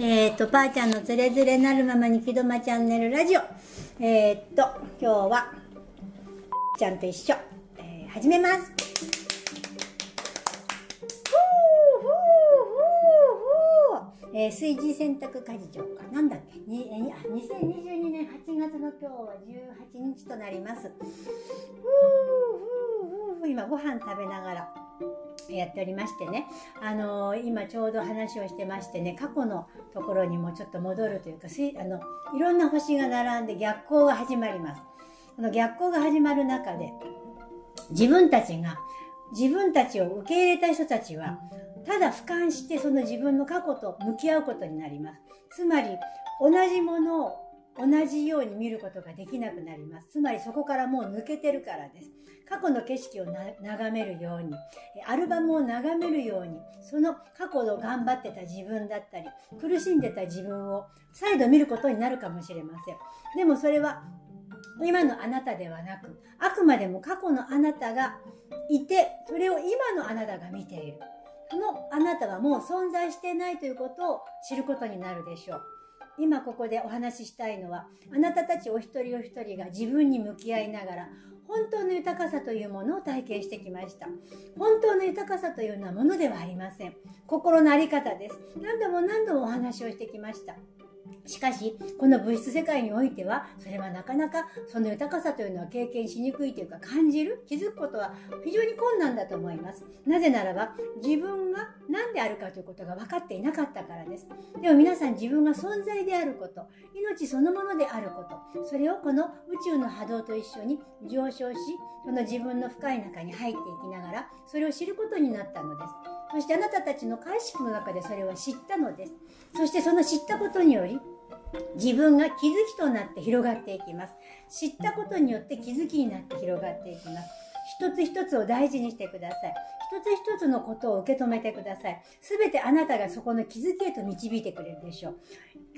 えっ、と、ばあちゃんのつれづれなるままにきどまチャンネルラジオ。えっ、と、今日は、ちゃんと一緒、えー、始めます。ふーふーふーふーえー、炊事洗濯家事長か。なんだっけ？にえー、?2022 年8月の今日は18日となります。ふーふーふーふー今ご飯食べながら。やっておりましてね、あのー、今ちょうど話をしてましてね、過去のところにもちょっと戻るというか、あの、いろんな星が並んで逆行が始まります。この逆行が始まる中で、自分たちが、自分たちを受け入れた人たちは、ただ俯瞰してその自分の過去と向き合うことになります。つまり、同じものを同じように見ることができなくなります。つまりそこからもう抜けてるからです。過去の景色を眺めるように、アルバムを眺めるように、その過去の頑張ってた自分だったり、苦しんでた自分を再度見ることになるかもしれません。でもそれは今のあなたではなく、あくまでも過去のあなたがいて、それを今のあなたが見ている。そのあなたはもう存在してないということを知ることになるでしょう。今ここでお話ししたいのは、あなたたちお一人お一人が自分に向き合いながら、本当の豊かさというものを体験してきました。本当の豊かさというのはものではありません。心の在り方です。何度も何度もお話をしてきました。しかし、この物質世界においては、それはなかなかその豊かさというのは経験しにくいというか感じる、気づくことは非常に困難だと思います。なぜならば、自分が何であるかということが分かっていなかったからです。でも皆さん自分が存在であること、命そのものであること、それをこの宇宙の波動と一緒に上昇し、その自分の深い中に入っていきながら、それを知ることになったのです。そしてあなたたちの解釈の中でそれは知ったのです。そしてその知ったことにより、自分が気づきとなって広がっていきます。知ったことによって気づきになって広がっていきます。一つ一つを大事にしてください。一つ一つのことを受け止めてください。すべてあなたがそこの気づきへと導いてくれるでしょう。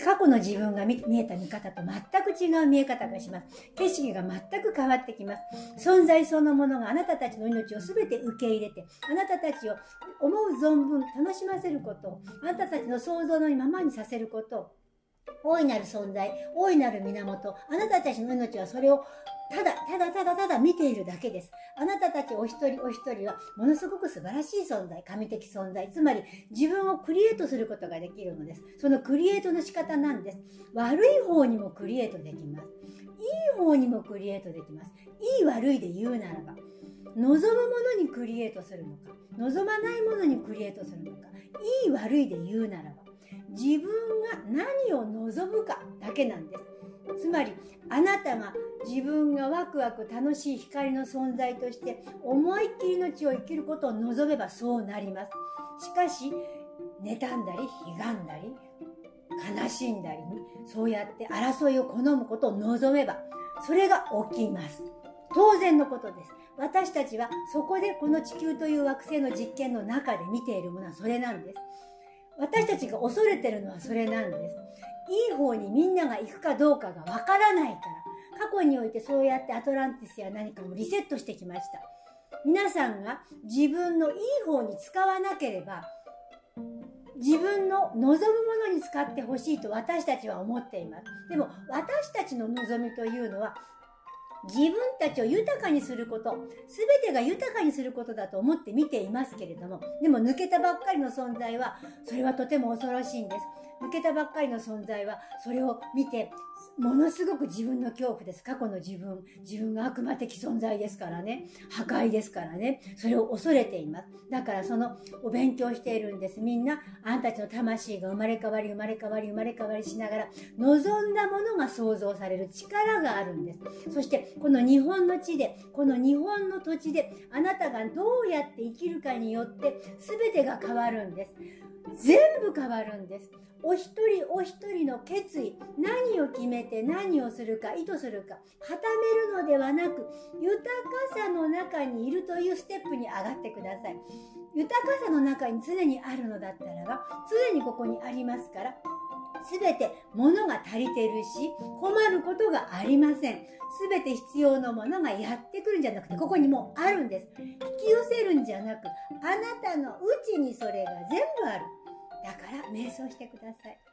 過去の自分が見えた見方と全く違う見え方がします。景色が全く変わってきます。存在そのものがあなたたちの命をすべて受け入れて、あなたたちを思う存分楽しませることを、あなたたちの想像のままにさせることを、大いなる存在、大いなる源、あなたたちの命はそれをただ、ただただただ見ているだけです。あなたたちお一人お一人はものすごく素晴らしい存在、神的存在、つまり自分をクリエイトすることができるのです。そのクリエイトの仕方なんです。悪い方にもクリエイトできます。いい方にもクリエイトできます。いい悪いで言うならば。望むものにクリエイトするのか、望まないものにクリエイトするのか、いい悪いで言うならば、自分が何を望むかだけなんです。つまりあなたが自分がワクワク楽しい光の存在として思いっきりの地を生きることを望めばそうなります。しかし、妬んだり、悲願だり、悲しんだり、そうやって争いを好むことを望めば、それが起きます。当然のことです。私たちはそこでこの地球という惑星の実験の中で見ているものはそれなんです。私たちが恐れてるのはそれなんです。いい方にみんなが行くかどうかがわからないから、過去においてそうやってアトランティスや何かもリセットしてきました。皆さんが自分のいい方に使わなければ、自分の望むものに使ってほしいと私たちは思っています。でも私たちの望みというのは自分たちを豊かにすること、すべてが豊かにすることだと思って見ていますけれども、でも抜けたばっかりの存在は、それはとても恐ろしいんです。抜けたばっかりの存在は、それを見て、ものすごく自分の恐怖です。過去の自分。自分が悪魔的存在ですからね。破壊ですからね。それを恐れています。だからそのお勉強しているんです。みんな、あんたたちの魂が生まれ変わり、生まれ変わり、生まれ変わりしながら、望んだものが創造される力があるんです。そして、この日本の地で、この日本の土地で、あなたがどうやって生きるかによって、全てが変わるんです。全部変わるんです。お一人お一人の決意、何を決めて何をするか、意図するか、固めるのではなく、豊かさの中にいるというステップに上がってください。豊かさの中に常にあるのだったらば、常にここにありますから、すべて物が足りてるし、困ることがありません。すべて必要なものがやってくるんじゃなくて、ここにもうあるんです。引き寄せるんじゃなく、あなたのうちにそれが全部ある。だから瞑想してください。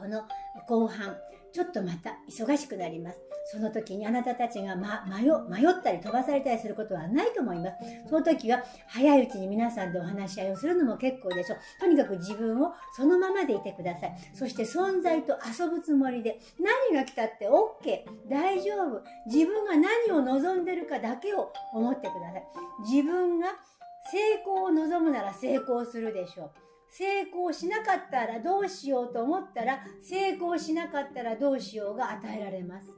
この後半、ちょっとまた忙しくなります。その時にあなたたちが、ま、迷迷ったり飛ばされたりすることはないと思います。その時は早いうちに皆さんでお話し合いをするのも結構でしょう。とにかく自分をそのままでいてください。そして存在と遊ぶつもりで何が来たって OK。大丈夫。自分が何を望んでるかだけを思ってください。自分が成功を望むなら成功するでしょう。成功しなかったらどうしようと思ったら、成功しなかったらどうしようが与えられます。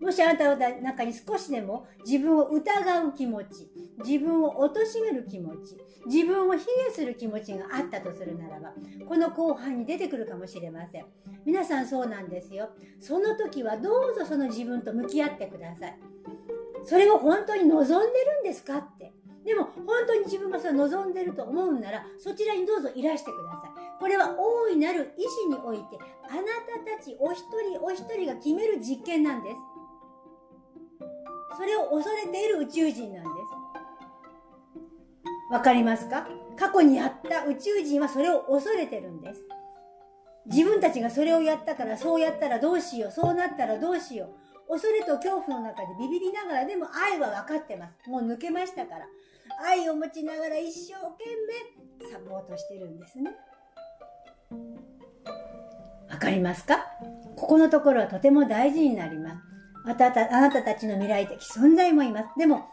もしあなたの中に少しでも自分を疑う気持ち、自分を貶める気持ち、自分を卑下する気持ちがあったとするならば、この後半に出てくるかもしれません。皆さんそうなんですよ。その時はどうぞその自分と向き合ってください。それを本当に望んでるんですかって。でも本当に自分がそれ望んでると思うならそちらにどうぞいらしてください。これは大いなる意志においてあなたたちお一人お一人が決める実験なんです。それを恐れている宇宙人なんです。わかりますか？過去にやった宇宙人はそれを恐れてるんです。自分たちがそれをやったからそうやったらどうしようそうなったらどうしよう恐れと恐怖の中でビビりながらでも愛は分かってます。もう抜けましたから。愛を持ちながら一生懸命サポートしてるんですね。わかりますか？ここのところはとても大事になります。あなたあなたたちの未来的存在もいます。でも、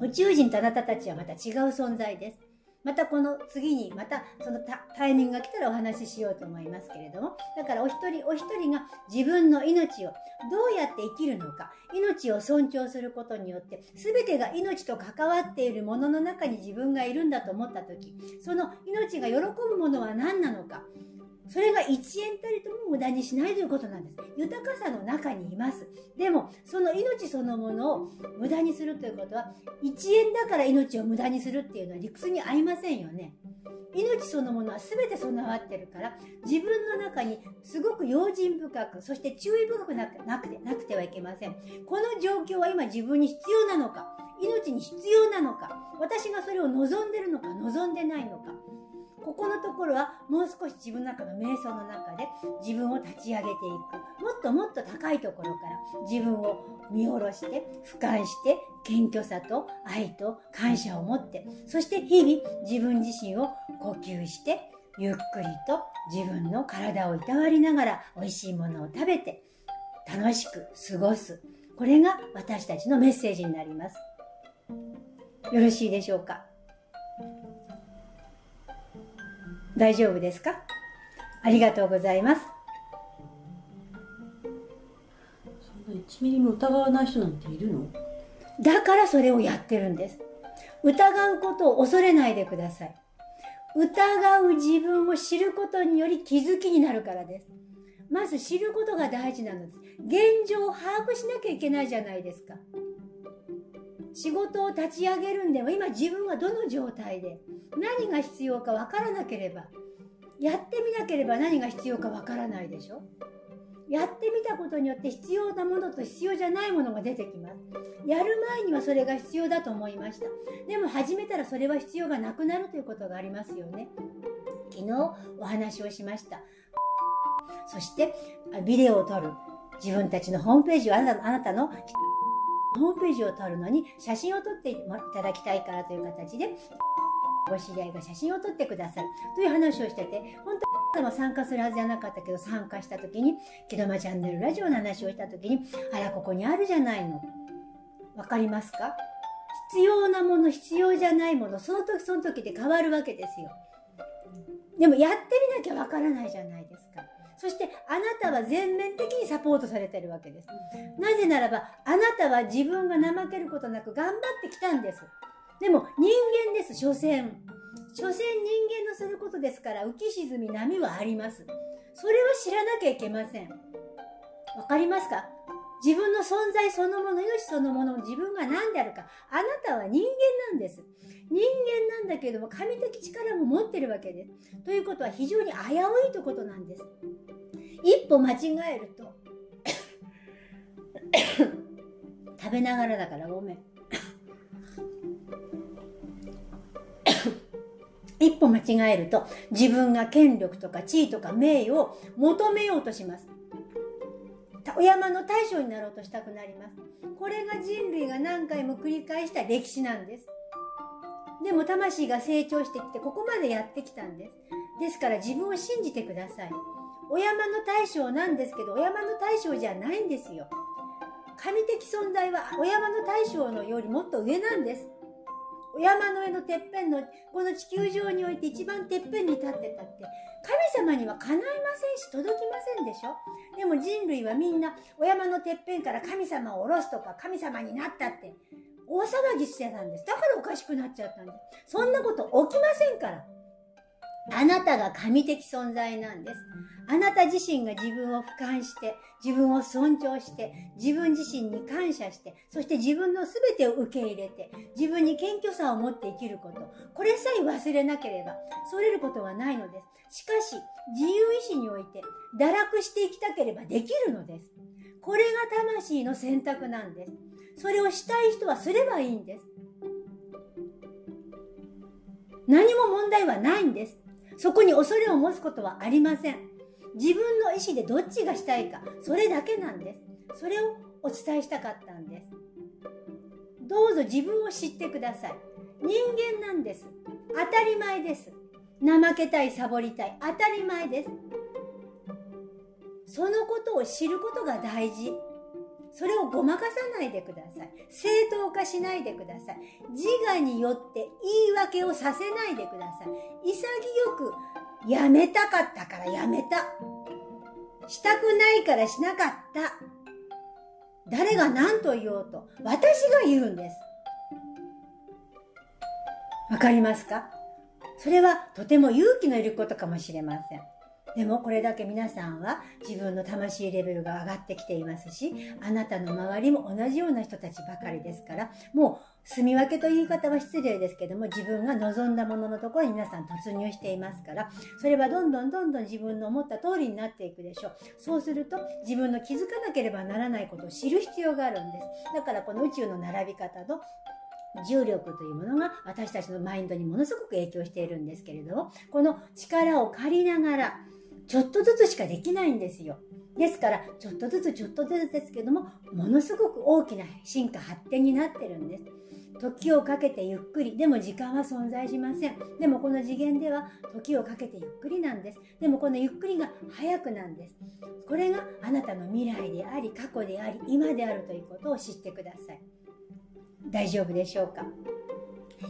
宇宙人とあなたたちはまた違う存在です。またこの次にまたそのタイミングが来たらお話ししようと思いますけれども。だからお一人お一人が自分の命をどうやって生きるのか命を尊重することによって全てが命と関わっているものの中に自分がいるんだと思った時その命が喜ぶものは何なのかそれが1円たりとも無駄にしないということなんです。豊かさの中にいます。でも、その命そのものを無駄にするということは、1円だから命を無駄にするっていうのは理屈に合いませんよね。命そのものは全て備わってるから自分の中にすごく用心深くそして注意深くなくてなくてはいけませんこの状況は今自分に必要なのか命に必要なのか私がそれを望んでるのか望んでないのかここのところはもう少し自分の中の瞑想の中で自分を立ち上げていく。もっともっと高いところから自分を見下ろして俯瞰して謙虚さと愛と感謝を持ってそして日々自分自身を呼吸してゆっくりと自分の体をいたわりながら美味しいものを食べて楽しく過ごす。これが私たちのメッセージになります。よろしいでしょうか？大丈夫ですか？ありがとうございます。そんな1ミリも疑わない人なんているの？だからそれをやってるんです。疑うことを恐れないでください。疑う自分を知ることにより気づきになるからです。まず知ることが大事なのです。現状を把握しなきゃいけないじゃないですか。仕事を立ち上げるんでも今自分はどの状態で何が必要か分からなければやってみなければ何が必要か分からないでしょ。やってみたことによって必要なものと必要じゃないものが出てきます。やる前にはそれが必要だと思いました。でも始めたらそれは必要がなくなるということがありますよね。昨日お話をしました。そしてビデオを撮る。自分たちのホームページをあなたのホームページを撮るのに写真を撮っていただきたいからという形で、ご知り合いが写真を撮ってくださるという話をしてて、本当は参加するはずじゃなかったけど、参加した時に、木戸間チャンネルラジオの話をした時に、あら、ここにあるじゃないの。わかりますか？必要なもの、必要じゃないもの、その時その時で変わるわけですよ。でもやってみなきゃわからないじゃないですか。そしてあなたは全面的にサポートされてるわけです。なぜならば、あなたは自分が怠けることなく頑張ってきたんです。でも人間です、所詮。所詮人間のすることですから、浮き沈み波はあります。それは知らなきゃいけません。わかりますか？自分の存在そのもの、命そのもの、自分が何であるか。あなたは人間なんです。人間なんだけれども、神的力も持ってるわけです。ということは非常に危ういということなんです。一歩間違えると食べながらだからごめん一歩間違えると自分が権力とか地位とか名誉を求めようとします。お山の大将になろうとしたくなります。これが人類が何回も繰り返した歴史なんです。でも魂が成長してきてここまでやってきたんです。ですから自分を信じてください。お山の大将なんですけど、お山の大将じゃないんですよ。神的存在はお山の大将のよりもっと上なんです。お山の上のてっぺんの、この地球上において一番てっぺんに立ってたって、神様には叶いませんし、届きませんでしょでも人類はみんな、お山のてっぺんから神様を下ろすとか、神様になったって、大騒ぎしてたんです。だからおかしくなっちゃったんです。そんなこと起きませんから。あなたが神的存在なんです。あなた自身が自分を俯瞰して、自分を尊重して、自分自身に感謝して、そして自分の全てを受け入れて、自分に謙虚さを持って生きること。これさえ忘れなければ、それることはないのです。しかし、自由意志において、堕落していきたければできるのです。これが魂の選択なんです。それをしたい人はすればいいんです。何も問題はないんです。そこに恐れを持つことはありません。自分の意思でどっちがしたいか、それだけなんです。それをお伝えしたかったんです。どうぞ自分を知ってください。人間なんです。当たり前です。怠けたい、サボりたい、当たり前です。そのことを知ることが大事。それをごまかさないでください。正当化しないでください。自我によって言い訳をさせないでください。潔く、やめたかったからやめた。したくないからしなかった。誰が何と言おうと、私が言うんです。わかりますか？それはとても勇気のいることかもしれません。でもこれだけ皆さんは自分の魂レベルが上がってきていますし、あなたの周りも同じような人たちばかりですから、もう住み分けという言い方は失礼ですけども、自分が望んだもののところに皆さん突入していますから、それはどんどんどんどん自分の思った通りになっていくでしょう。そうすると自分の気づかなければならないことを知る必要があるんです。だからこの宇宙の並び方と重力というものが私たちのマインドにものすごく影響しているんですけれども、この力を借りながら、ちょっとずつしかできないんですよ。ですから、ちょっとずつちょっとずつですけども、ものすごく大きな進化発展になってるんです。時をかけてゆっくり。でも時間は存在しません。でもこの次元では時をかけてゆっくりなんです。でもこのゆっくりが早くなんです。これがあなたの未来であり、過去であり、今であるということを知ってください。大丈夫でしょうか？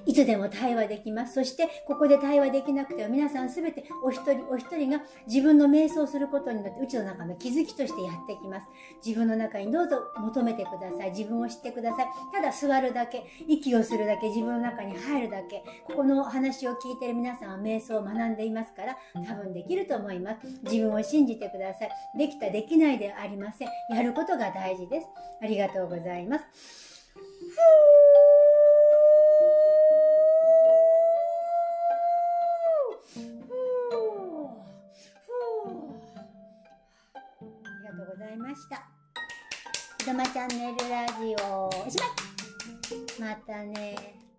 いつでも対話できます。そして、ここで対話できなくては、皆さんすべてお一人お一人が自分の瞑想することによって、宇宙の中の気づきとしてやってきます。自分の中にどうぞ求めてください。自分を知ってください。ただ座るだけ、息をするだけ、自分の中に入るだけ、ここの話を聞いている皆さんは瞑想を学んでいますから、多分できると思います。自分を信じてください。できた、できないではありません。やることが大事です。ありがとうございます。ましチャンネルラジオ、おしまいまたね。